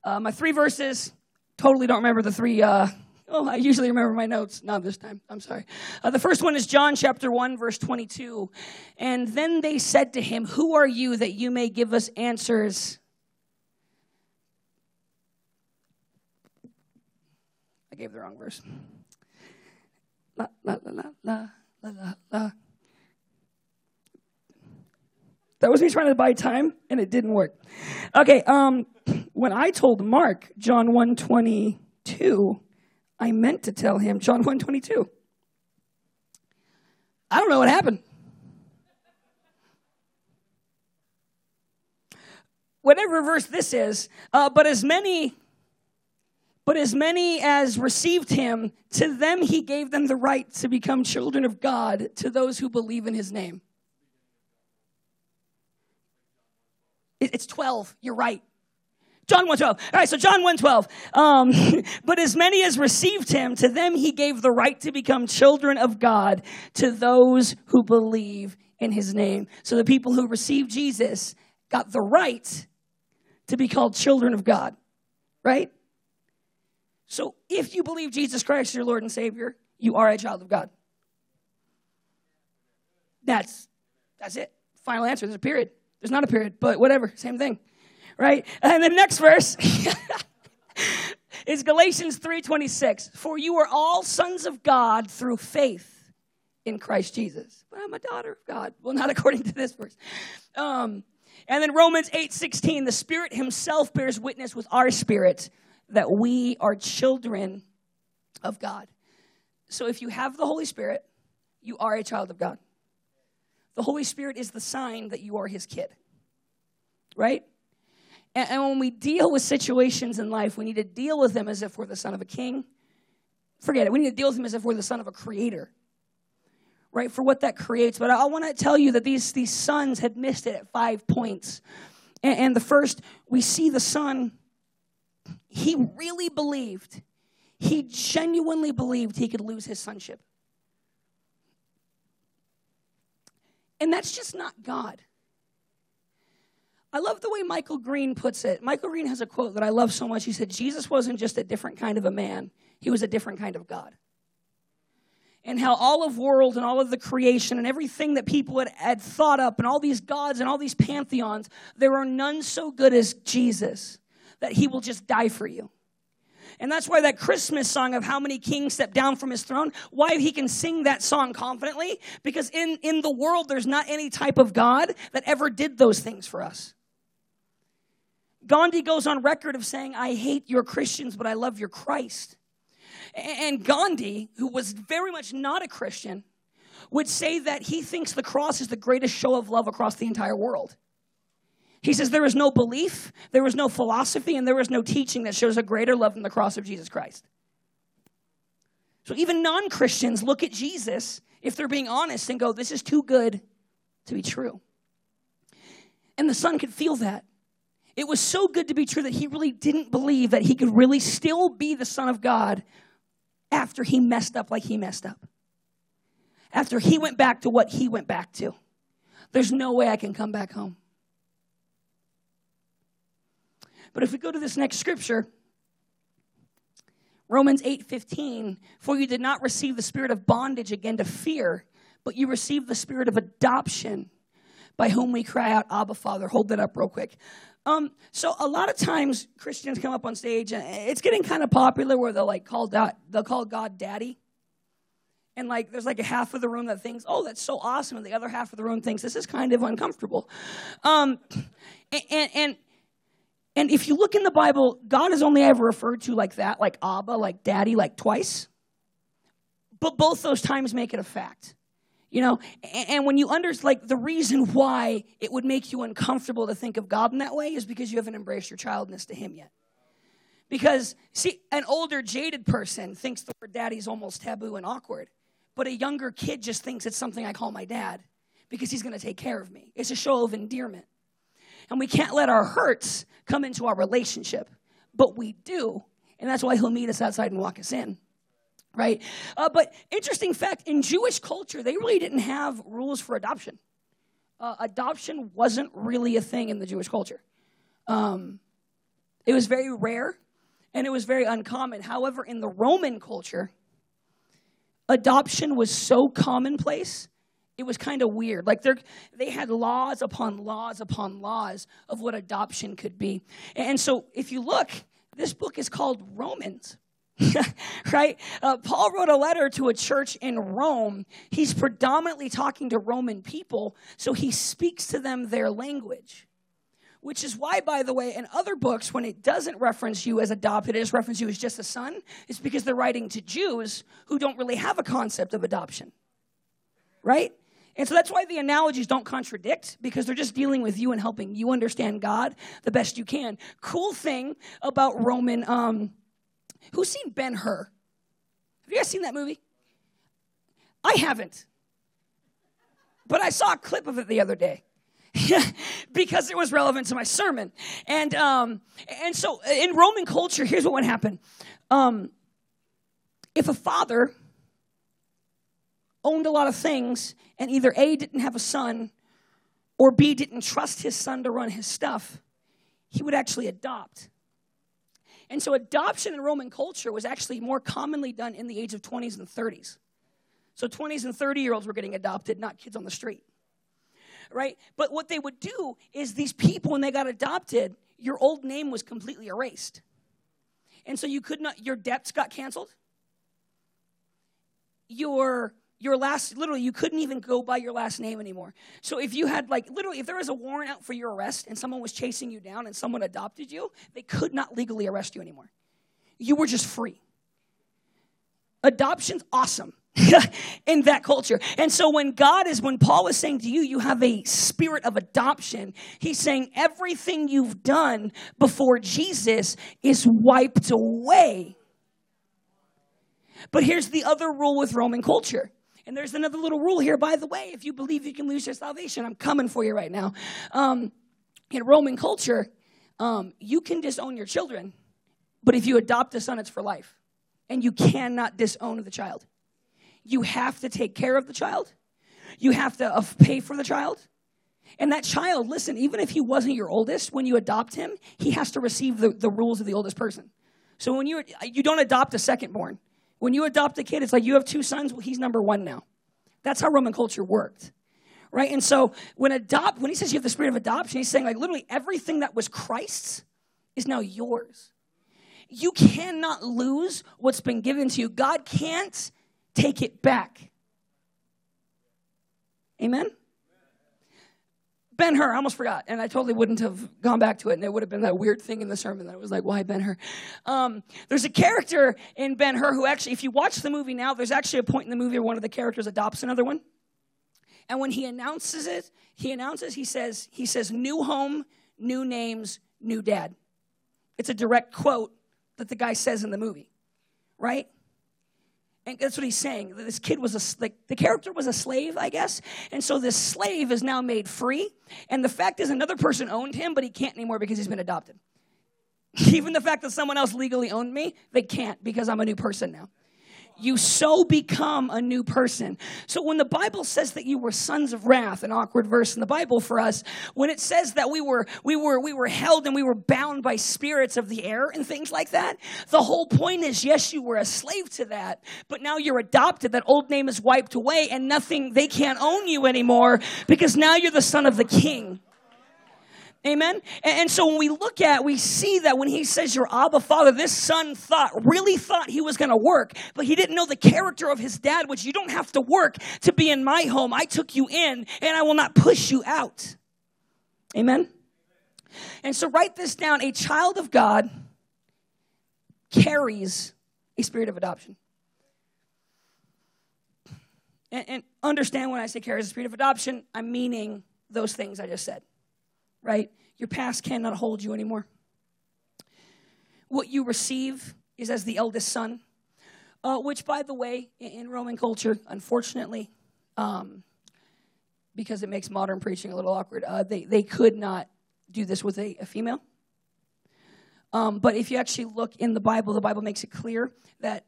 Uh, my three verses, totally don't remember the three uh, Oh, I usually remember my notes. Not this time. I'm sorry. Uh, the first one is John chapter 1, verse 22. And then they said to him, Who are you that you may give us answers? I gave the wrong verse. La, la, la, la, la, la, la, la. That was me trying to buy time, and it didn't work. Okay, um, when I told Mark John 122, I meant to tell him John 122. I don't know what happened. Whatever verse this is, uh, but as many but as many as received him, to them he gave them the right to become children of God, to those who believe in his name. It's 12. You're right. John 1.12. All right, so John 1.12. Um, but as many as received him, to them he gave the right to become children of God, to those who believe in his name. So the people who received Jesus got the right to be called children of God, right? So if you believe Jesus Christ is your Lord and Savior, you are a child of God. That's that's it. Final answer. There's a period. There's not a period, but whatever, same thing right? And the next verse is Galatians 3:26. For you are all sons of God through faith in Christ Jesus. But I'm a daughter of God. Well, not according to this verse. Um, and then Romans 8:16, the Spirit Himself bears witness with our spirit that we are children of God. So if you have the Holy Spirit, you are a child of God. The Holy Spirit is the sign that you are His kid. Right? And, and when we deal with situations in life, we need to deal with them as if we're the son of a king. Forget it. We need to deal with them as if we're the son of a creator right, for what that creates. But I want to tell you that these, these sons had missed it at five points. And, and the first, we see the son, he really believed, he genuinely believed he could lose his sonship. And that's just not God. I love the way Michael Green puts it. Michael Green has a quote that I love so much. He said, Jesus wasn't just a different kind of a man, he was a different kind of God and how all of world and all of the creation and everything that people had, had thought up and all these gods and all these pantheons, there are none so good as Jesus that he will just die for you. And that's why that Christmas song of how many kings stepped down from his throne, why he can sing that song confidently, because in, in the world there's not any type of God that ever did those things for us. Gandhi goes on record of saying, I hate your Christians, but I love your Christ. And Gandhi, who was very much not a Christian, would say that he thinks the cross is the greatest show of love across the entire world. He says there is no belief, there is no philosophy, and there is no teaching that shows a greater love than the cross of Jesus Christ. So even non Christians look at Jesus, if they're being honest, and go, This is too good to be true. And the son could feel that. It was so good to be true that he really didn't believe that he could really still be the Son of God after he messed up like he messed up. After he went back to what he went back to. There's no way I can come back home. But if we go to this next scripture, Romans 8:15, for you did not receive the spirit of bondage again to fear, but you received the spirit of adoption by whom we cry out, Abba, Father. Hold that up real quick. Um, so a lot of times Christians come up on stage and it's getting kind of popular where they'll like call God, they'll call God daddy. And like there's like a half of the room that thinks, oh, that's so awesome, and the other half of the room thinks this is kind of uncomfortable. Um, and and and if you look in the Bible, God is only ever referred to like that, like Abba, like daddy, like twice. But both those times make it a fact. You know, and when you understand, like, the reason why it would make you uncomfortable to think of God in that way is because you haven't embraced your childness to Him yet. Because, see, an older, jaded person thinks the word daddy is almost taboo and awkward. But a younger kid just thinks it's something I call my dad because he's going to take care of me. It's a show of endearment. And we can't let our hurts come into our relationship, but we do. And that's why he'll meet us outside and walk us in right? Uh, but interesting fact in Jewish culture, they really didn't have rules for adoption. Uh, adoption wasn't really a thing in the Jewish culture. Um, it was very rare and it was very uncommon. However, in the Roman culture, adoption was so commonplace it was kind of weird. Like they had laws upon laws upon laws of what adoption could be. And so if you look, this book is called Romans. right? Uh, Paul wrote a letter to a church in Rome. He's predominantly talking to Roman people, so he speaks to them their language. Which is why, by the way, in other books, when it doesn't reference you as adopted, it just references you as just a son, it's because they're writing to Jews who don't really have a concept of adoption. Right? And so that's why the analogies don't contradict because they're just dealing with you and helping you understand God the best you can. Cool thing about Roman um, Who's seen Ben Hur? Have you guys seen that movie? I haven't. But I saw a clip of it the other day. because it was relevant to my sermon. And um, and so in Roman culture, here's what would happen. Um, if a father owned a lot of things and either A didn't have a son or B didn't trust his son to run his stuff, he would actually adopt. And so adoption in Roman culture was actually more commonly done in the age of 20s and 30s. So 20s and 30 year olds were getting adopted, not kids on the street. Right? But what they would do is these people, when they got adopted, your old name was completely erased. And so you could not, your debts got canceled. Your your last literally you couldn't even go by your last name anymore so if you had like literally if there was a warrant out for your arrest and someone was chasing you down and someone adopted you they could not legally arrest you anymore you were just free adoption's awesome in that culture. And so when God is, when Paul is saying to you, you have a spirit of adoption, he's saying everything you've done before Jesus is wiped away. But here's the other rule with Roman culture. And there's another little rule here, by the way. If you believe you can lose your salvation, I'm coming for you right now. Um, in Roman culture, um, you can disown your children, but if you adopt a son, it's for life. And you cannot disown the child. You have to take care of the child. You have to uh, pay for the child. And that child, listen, even if he wasn't your oldest, when you adopt him, he has to receive the, the rules of the oldest person. So when you you don't adopt a second born. When you adopt a kid, it's like you have two sons, well, he's number one now. That's how Roman culture worked. Right? And so when adopt, when he says you have the spirit of adoption, he's saying like literally everything that was Christ's is now yours. You cannot lose what's been given to you. God can't take it back. Amen? Ben Hur, I almost forgot, and I totally wouldn't have gone back to it, and it would have been that weird thing in the sermon that I was like, why Ben Hur? Um, there's a character in Ben Hur who actually, if you watch the movie now, there's actually a point in the movie where one of the characters adopts another one. And when he announces it, he announces, he says, he says, new home, new names, new dad. It's a direct quote that the guy says in the movie, right? And that's what he's saying. This kid was a, like, the character was a slave, I guess. And so this slave is now made free. And the fact is, another person owned him, but he can't anymore because he's been adopted. Even the fact that someone else legally owned me, they can't because I'm a new person now you so become a new person. So when the Bible says that you were sons of wrath, an awkward verse in the Bible for us, when it says that we were we were we were held and we were bound by spirits of the air and things like that, the whole point is yes, you were a slave to that, but now you're adopted. That old name is wiped away and nothing they can't own you anymore because now you're the son of the king. Amen. And so when we look at, we see that when he says your Abba Father, this son thought, really thought he was going to work, but he didn't know the character of his dad, which you don't have to work to be in my home. I took you in and I will not push you out. Amen. And so write this down. A child of God carries a spirit of adoption. And, and understand when I say carries a spirit of adoption, I'm meaning those things I just said right? Your past cannot hold you anymore. What you receive is as the eldest son, uh, which, by the way, in Roman culture, unfortunately, um, because it makes modern preaching a little awkward, uh, they, they could not do this with a, a female. Um, but if you actually look in the Bible, the Bible makes it clear that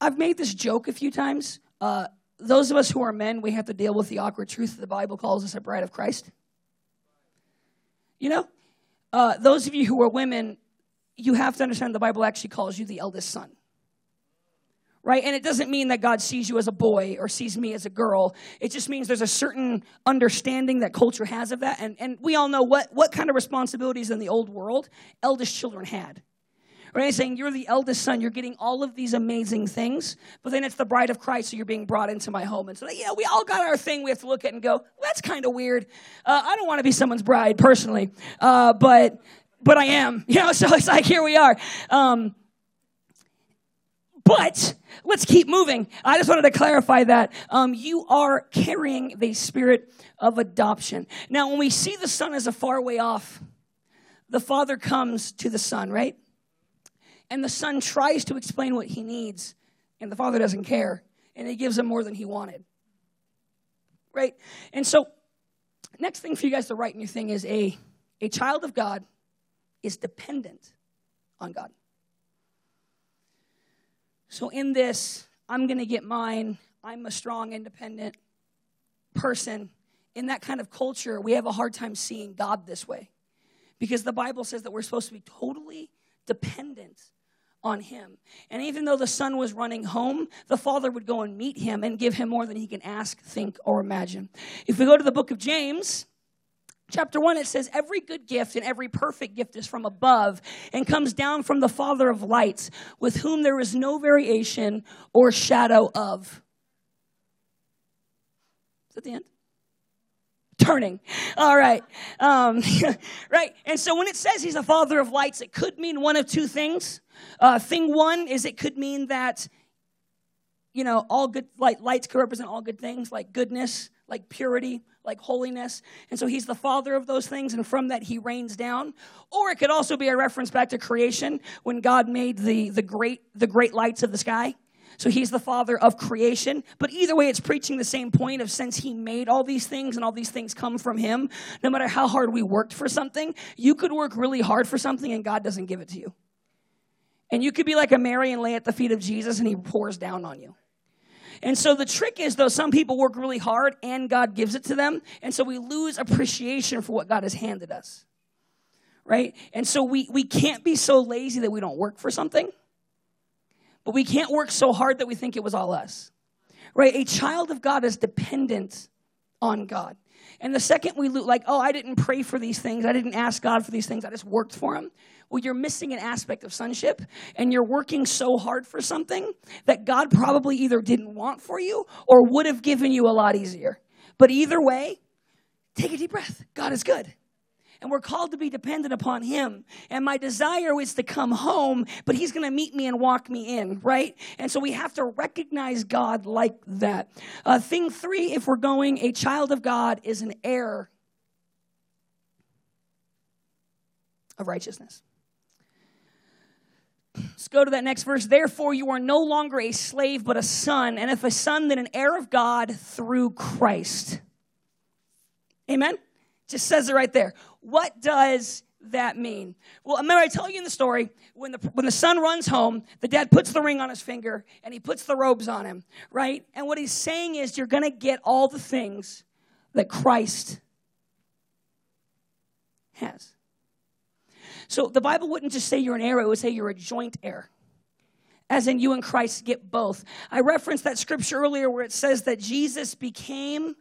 I've made this joke a few times. Uh, those of us who are men, we have to deal with the awkward truth that the Bible calls us a bride of Christ. You know, uh, those of you who are women, you have to understand the Bible actually calls you the eldest son. Right? And it doesn't mean that God sees you as a boy or sees me as a girl. It just means there's a certain understanding that culture has of that. And, and we all know what, what kind of responsibilities in the old world eldest children had. Right? Saying you're the eldest son, you're getting all of these amazing things, but then it's the bride of Christ, so you're being brought into my home. And so, yeah, we all got our thing we have to look at and go, well, that's kind of weird. Uh, I don't want to be someone's bride personally, uh, but but I am. You know, so it's like here we are. Um, but let's keep moving. I just wanted to clarify that. Um, you are carrying the spirit of adoption. Now, when we see the son as a far way off, the father comes to the son, right? And the son tries to explain what he needs, and the father doesn't care, and he gives him more than he wanted. Right? And so, next thing for you guys to write in your thing is a, a child of God is dependent on God. So, in this, I'm going to get mine. I'm a strong, independent person. In that kind of culture, we have a hard time seeing God this way because the Bible says that we're supposed to be totally dependent on him. And even though the son was running home, the father would go and meet him and give him more than he can ask, think, or imagine. If we go to the book of James, chapter 1, it says, Every good gift and every perfect gift is from above and comes down from the Father of lights, with whom there is no variation or shadow of. Is that the end? Turning. All right. Um, right. And so when it says he's a father of lights, it could mean one of two things. Uh, thing one is it could mean that you know, all good, lights could represent all good things, like goodness, like purity, like holiness. And so he's the father of those things, and from that he rains down. Or it could also be a reference back to creation when God made the, the great the great lights of the sky. So he's the father of creation. But either way, it's preaching the same point of since he made all these things and all these things come from him, no matter how hard we worked for something, you could work really hard for something and God doesn't give it to you. And you could be like a Mary and lay at the feet of Jesus and he pours down on you. And so the trick is, though, some people work really hard and God gives it to them. And so we lose appreciation for what God has handed us. Right? And so we, we can't be so lazy that we don't work for something, but we can't work so hard that we think it was all us. Right? A child of God is dependent on God. And the second we look like, oh, I didn't pray for these things, I didn't ask God for these things, I just worked for them. Well, you're missing an aspect of sonship, and you're working so hard for something that God probably either didn't want for you or would have given you a lot easier. But either way, take a deep breath. God is good. And we're called to be dependent upon Him. And my desire is to come home, but He's going to meet me and walk me in, right? And so we have to recognize God like that. Uh, thing three, if we're going, a child of God is an heir of righteousness. Let's go to that next verse. Therefore, you are no longer a slave, but a son. And if a son, then an heir of God through Christ. Amen? Just says it right there. What does that mean? Well, remember I tell you in the story when the when the son runs home, the dad puts the ring on his finger and he puts the robes on him, right? And what he's saying is you're going to get all the things that Christ has. So the Bible wouldn't just say you're an heir, it would say you're a joint heir. As in, you and Christ get both. I referenced that scripture earlier where it says that Jesus became,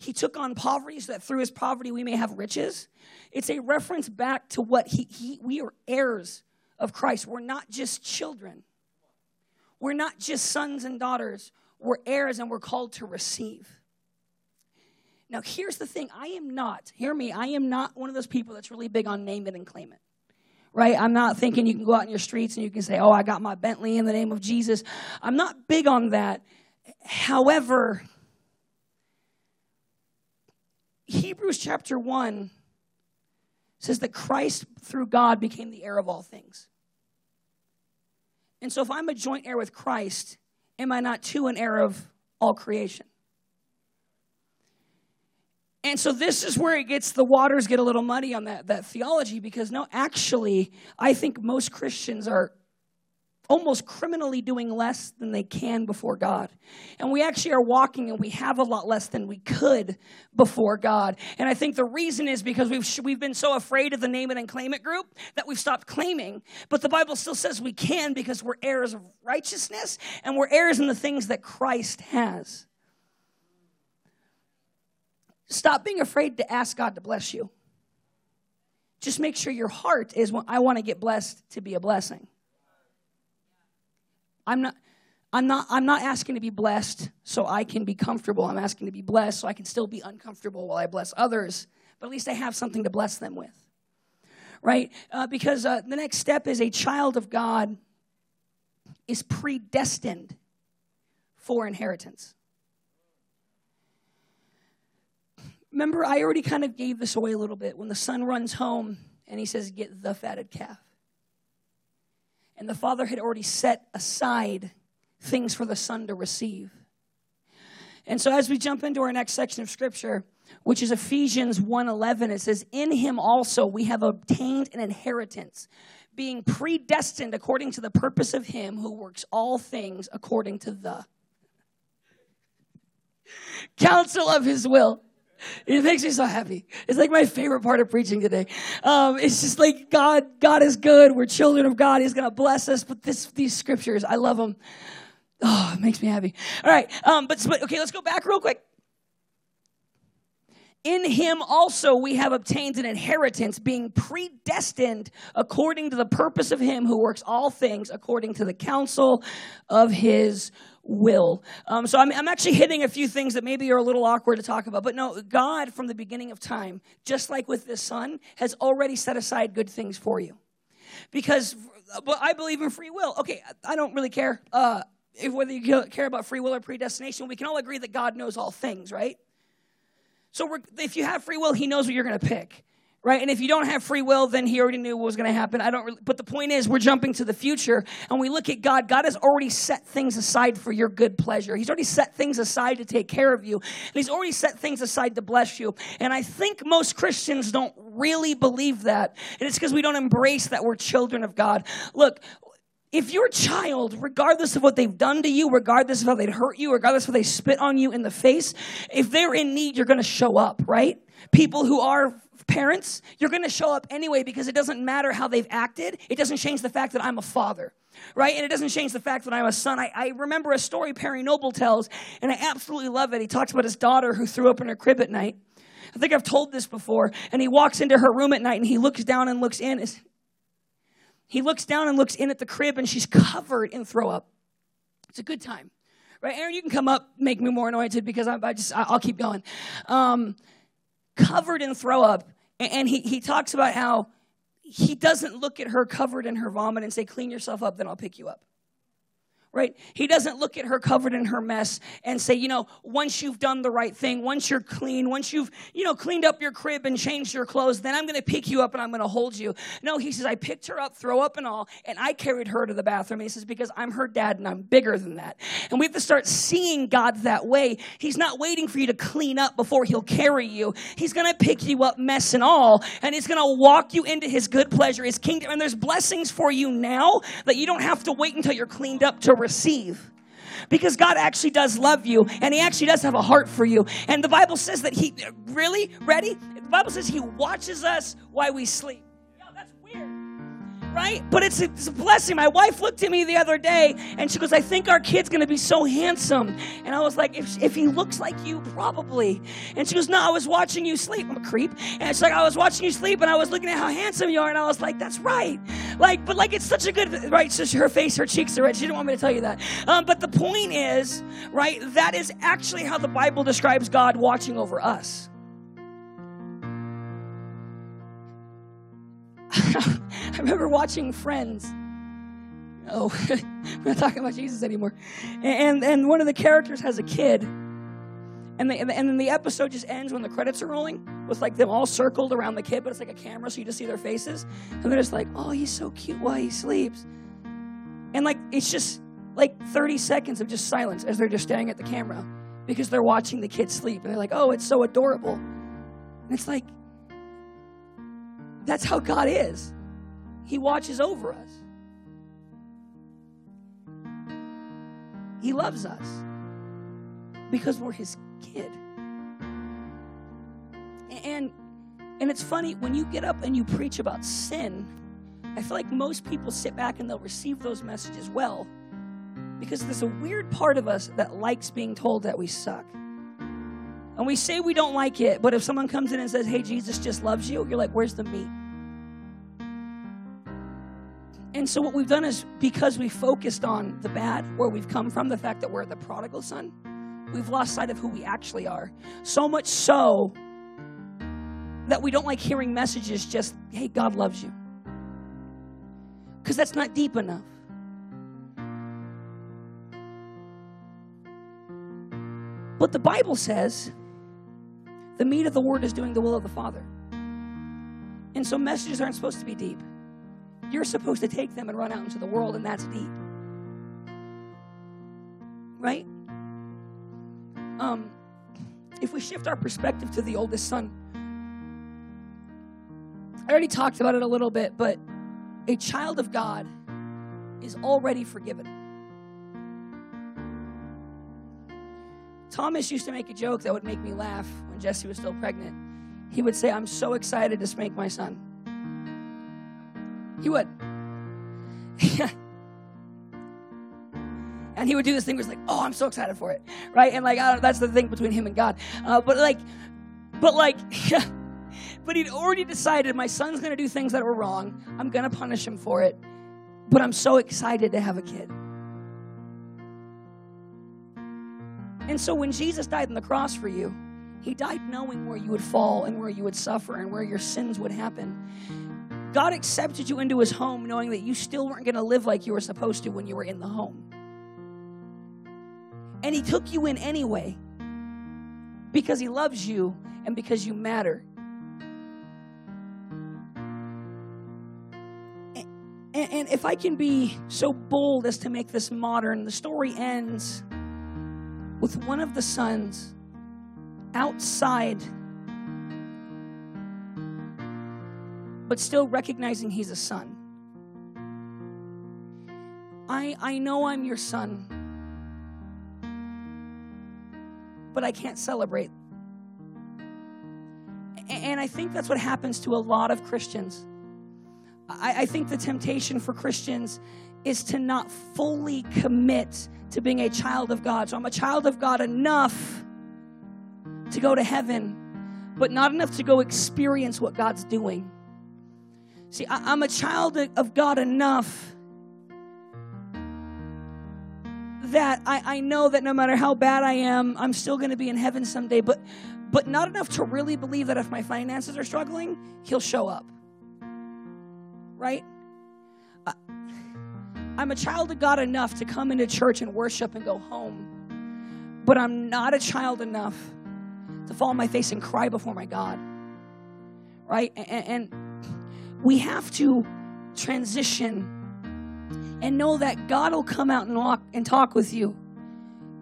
he took on poverty so that through his poverty we may have riches. It's a reference back to what he, he we are heirs of Christ. We're not just children, we're not just sons and daughters. We're heirs and we're called to receive. Now, here's the thing I am not, hear me, I am not one of those people that's really big on name it and claim it right? I'm not thinking you can go out in your streets and you can say, oh, I got my Bentley in the name of Jesus. I'm not big on that. However, Hebrews chapter 1 says that Christ, through God, became the heir of all things. And so, if I'm a joint heir with Christ, am I not too an heir of all creation? And so this is where it gets the waters get a little muddy on that, that theology because no, actually, I think most Christians are almost criminally doing less than they can before God. And we actually are walking and we have a lot less than we could before God. And I think the reason is because we've, we've been so afraid of the name it and claim it group that we've stopped claiming. But the Bible still says we can because we're heirs of righteousness and we're heirs in the things that Christ has. Stop being afraid to ask God to bless you. Just make sure your heart is, I want to get blessed to be a blessing. I'm not. I'm not, I'm not asking to be blessed so I can be comfortable. I'm asking to be blessed so I can still be uncomfortable while I bless others, but at least I have something to bless them with. Right? Uh, because uh, the next step is a child of God is predestined for inheritance. Remember, I already kind of gave this away a little bit when the son runs home and he says, Get the fatted calf. And the father had already set aside things for the son to receive. And so as we jump into our next section of scripture, which is Ephesians 1:11, it says, "In him also we have obtained an inheritance, being predestined according to the purpose of him who works all things according to the counsel of his will." It makes me so happy. It's like my favorite part of preaching today. Um, it's just like God, God is good. We're children of God. He's going to bless us. But this, these scriptures, I love them. Oh, it makes me happy. All right. Um, but, but okay, let's go back real quick. In him also we have obtained an inheritance, being predestined according to the purpose of him who works all things according to the counsel of his will. Um, so I'm, I'm actually hitting a few things that maybe are a little awkward to talk about. But no, God, from the beginning of time, just like with the son, has already set aside good things for you. Because well, I believe in free will. Okay, I don't really care. Uh, if whether you care about free will or predestination, we can all agree that God knows all things, right? So if you have free will, He knows what you're going to pick right? And if you don't have free will, then he already knew what was going to happen. I don't. Really, but the point is, we're jumping to the future, and we look at God. God has already set things aside for your good pleasure. He's already set things aside to take care of you, and He's already set things aside to bless you. And I think most Christians don't really believe that, and it's because we don't embrace that we're children of God. Look, if your child, regardless of what they've done to you, regardless of how they'd hurt you, regardless of how they spit on you in the face, if they're in need, you're going to show up, right? People who are parents, you're going to show up anyway because it doesn't matter how they've acted. It doesn't change the fact that I'm a father, right? And it doesn't change the fact that I'm a son. I, I remember a story Perry Noble tells, and I absolutely love it. He talks about his daughter who threw up in her crib at night. I think I've told this before. And he walks into her room at night and he looks down and looks in. He looks down and looks in at the crib and she's covered in throw up. It's a good time. Right, Aaron, you can come up, make me more anointed because I, I just, I'll keep going. Um, covered in throw up. And he, he talks about how he doesn't look at her covered in her vomit and say, Clean yourself up, then I'll pick you up right? He doesn't look at her covered in her mess and say, you know, once you've done the right thing, once you're clean, once you've, you know, cleaned up your crib and changed your clothes, then I'm going to pick you up and I'm going to hold you. No, he says, I picked her up, throw up and all, and I carried her to the bathroom. He says, because I'm her dad and I'm bigger than that. And we have to start seeing God that way. He's not waiting for you to clean up before he'll carry you. He's going to pick you up, mess and all, and he's going to walk you into his good pleasure, his kingdom. And there's blessings for you now that you don't have to wait until you're cleaned up to receive because God actually does love you and He actually does have a heart for you. And the Bible says that He, really, ready? The Bible says He watches us while we sleep right? But it's a, it's a, blessing. My wife looked at me the other day and she goes, I think our kid's going to be so handsome. And I was like, if, if he looks like you, probably. And she goes, No, I was watching you sleep. I'm a creep. And she's like, I was watching you sleep and I was looking at how handsome you are. And I was like, That's right. Like, but like, it's such a good, right? So her face, her cheeks are red. She didn't want me to tell you that. Um, but the point is, right, that is actually how the Bible describes God watching over us. Remember watching Friends. Oh, we're not talking about Jesus anymore. And, and one of the characters has a kid. And, the, and then the episode just ends when the credits are rolling with like them all circled around the kid, but it's like a camera, so you just see their faces. And they're just like, oh, he's so cute while he sleeps. And like, it's just like 30 seconds of just silence as they're just staring at the camera because they're watching the kid sleep. And they're like, oh, it's so adorable. And it's like, that's how God is. He watches over us. He loves us because we're his kid. And and it's funny when you get up and you preach about sin, I feel like most people sit back and they'll receive those messages well because there's a weird part of us that likes being told that we suck. And we say we don't like it, but if someone comes in and says, "Hey, Jesus just loves you," you're like, "Where's the meat?" And so, what we've done is because we focused on the bad, where we've come from, the fact that we're the prodigal son, we've lost sight of who we actually are. So much so that we don't like hearing messages just, hey, God loves you. Because that's not deep enough. But the Bible says the meat of the word is doing the will of the Father. And so messages aren't supposed to be deep. You're supposed to take them and run out into the world, and that's deep. Right? Um, if we shift our perspective to the oldest son, I already talked about it a little bit, but a child of God is already forgiven. Thomas used to make a joke that would make me laugh when Jesse was still pregnant. He would say, I'm so excited to spank my son. He would. and he would do this thing where it's like, oh, I'm so excited for it, right? And like, that's the thing between him and God. Uh, but like, but like, but he'd already decided my son's to do things that were wrong. I'm to punish him for it. But I'm so excited to have a kid. And so when Jesus died on the cross for you, he died knowing where you would fall and where you would suffer and where your sins would happen. God accepted you into his home knowing that you still weren't going to live like you were supposed to when you were in the home. And He took you in anyway because He loves you and because you matter. And, and, if I can be so bold as to make this modern, the story ends with one of the sons outside, but still recognizing he's a son. I, I know I'm your son, but I can't celebrate. And I think that's what happens to a lot of Christians I, I think the temptation for Christians is to not fully commit to being a child of God. So I'm a child of God enough to go to heaven, but not enough to go experience what God's doing. See, I, am a child of God enough that I, I know that no matter how bad I am, I'm still going to be in heaven someday, but, but not enough to really believe that if my finances are struggling, He'll show up right? I'm a child of God enough to come into church and worship and go home, but I'm not a child enough to fall on my face and cry before my God, right? And, and we have to transition and know that God will come out and walk and talk with you.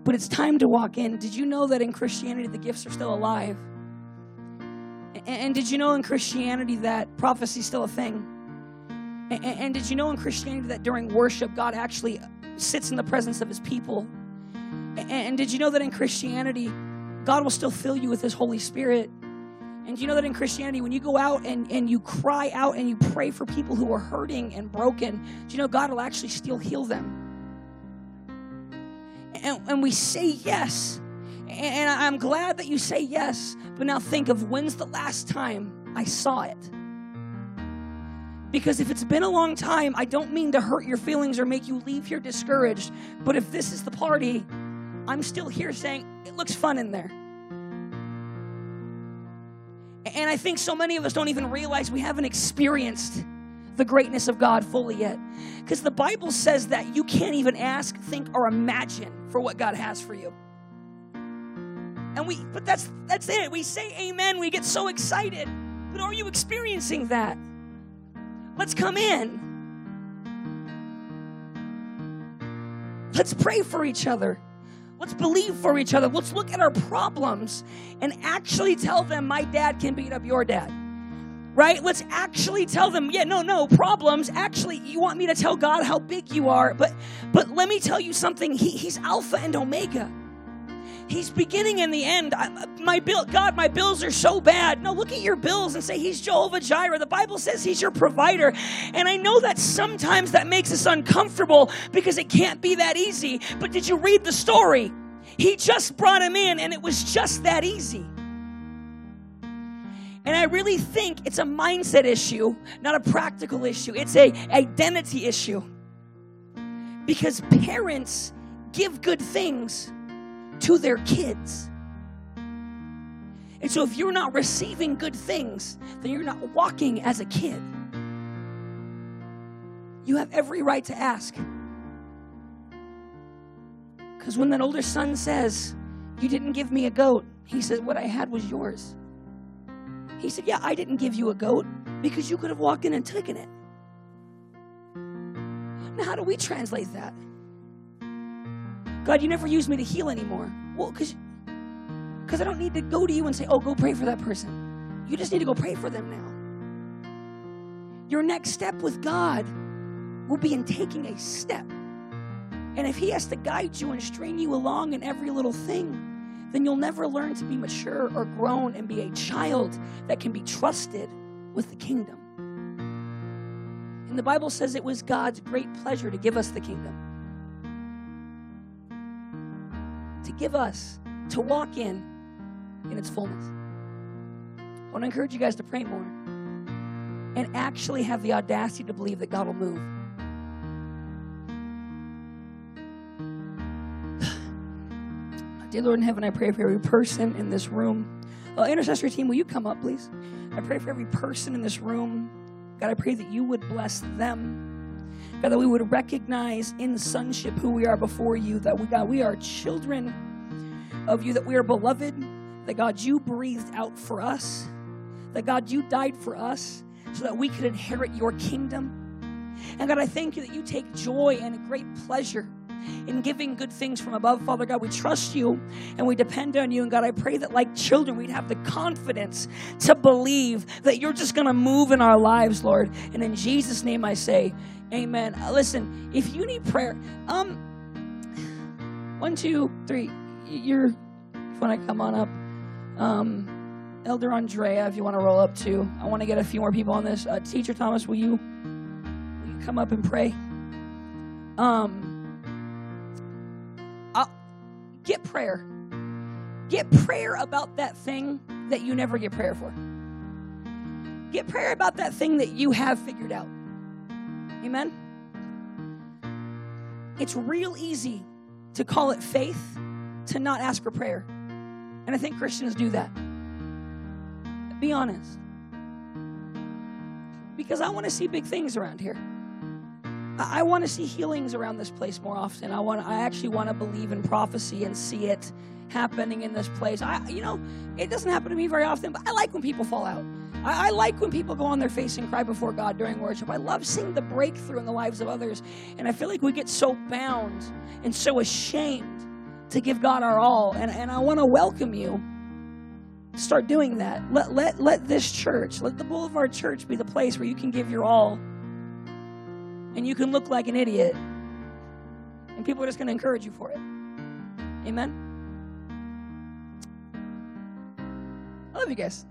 But it's time to walk in. Did you know that in Christianity the gifts are still alive? And, did you know in Christianity that prophecy is still a thing? And, and did you know in Christianity that during worship, God actually sits in the presence of his people? And, and did you know that in Christianity, God will still fill you with his Holy Spirit? And do you know that in Christianity, when you go out and, and you cry out and you pray for people who are hurting and broken, do you know God will actually still heal them? And, and we say yes. And I'm glad that you say yes. But now think of when's the last time I saw it? Because if it's been a long time, I don't mean to hurt your feelings or make you leave here discouraged. But if this is the party, I'm still here saying, it looks fun in there. And I think so many of us don't even realize we haven't experienced the greatness of God fully yet. Because the Bible says that you can't even ask, think, or imagine for what God has for you. And we, but that's that's it. We say amen, we get so excited. But are you experiencing that? Let's come in. Let's pray for each other. Let's believe for each other. Let's look at our problems and actually tell them, my dad can beat up your dad. Right? Let's actually tell them, yeah, no, no, problems. Actually, you want me to tell God how big you are, but but let me tell you something. He, he's Alpha and Omega. He's beginning and the end. My bill, God, my bills are so bad. No, look at your bills and say He's Jehovah Jireh. The Bible says He's your provider, and I know that sometimes that makes us uncomfortable because it can't be that easy. But did you read the story? He just brought him in, and it was just that easy. And I really think it's a mindset issue, not a practical issue. It's a identity issue. Because parents give good things to their kids. And so, if you're not receiving good things, then you're not walking as a kid. You have every right to ask. Because when that older son says, You didn't give me a goat, he said, What I had was yours. He said, Yeah, I didn't give you a goat because you could have walked in and taken it. Now, how do we translate that? God, you never use me to heal anymore. Well, because because I don't need to go to you and say, oh, go pray for that person. You just need to go pray for them now. Your next step with God will be in taking a step. And if He has to guide you and string you along in every little thing, then you'll never learn to be mature or grown and be a child that can be trusted with the kingdom. And the Bible says it was God's great pleasure to give us the kingdom. To give us to walk in in its fullness. I want to encourage you guys to pray more and actually have the audacity to believe that God will move. Dear Lord in heaven, I pray for every person in this room. Uh, intercessory team, will you come up, please? I pray for every person in this room. God, I pray that you would bless them God, that we would recognize in sonship who we are before you, that we, God, we are children of you, that we are beloved, that God, you breathed out for us, that God, you died for us so that we could inherit your kingdom. And God, I thank you that you take joy and great pleasure in giving good things from above. Father God, we trust you and we depend on you. And God, I pray that like children, we'd have the confidence to believe that you're just going to move in our lives, Lord. And in Jesus' name I say, amen. Uh, listen, if you need prayer, um, one, two, three, you're, want to come on up. Um, Elder Andrea, if you want to roll up too. I want to get a few more people on this. Uh, Teacher Thomas, will you, will you come up and pray? Um, Get prayer. Get prayer about that thing that you never get prayer for. Get prayer about that thing that you have figured out. Amen? It's real easy to call it faith to not ask for prayer. And I think Christians do that. Be honest. Because I want to see big things around here. I, want to see healings around this place more often. I want I actually want to believe in prophecy and see it happening in this place. I you know, it doesn't happen to me very often, but I like when people fall out. I, I, like when people go on their face and cry before God during worship. I love seeing the breakthrough in the lives of others. And I feel like we get so bound and so ashamed to give God our all. And, and I want to welcome you. Start doing that. Let, let, let this church, let the Boulevard Church be the place where you can give your all and you can look like an idiot, and people are just going to encourage you for it. Amen? I love you guys.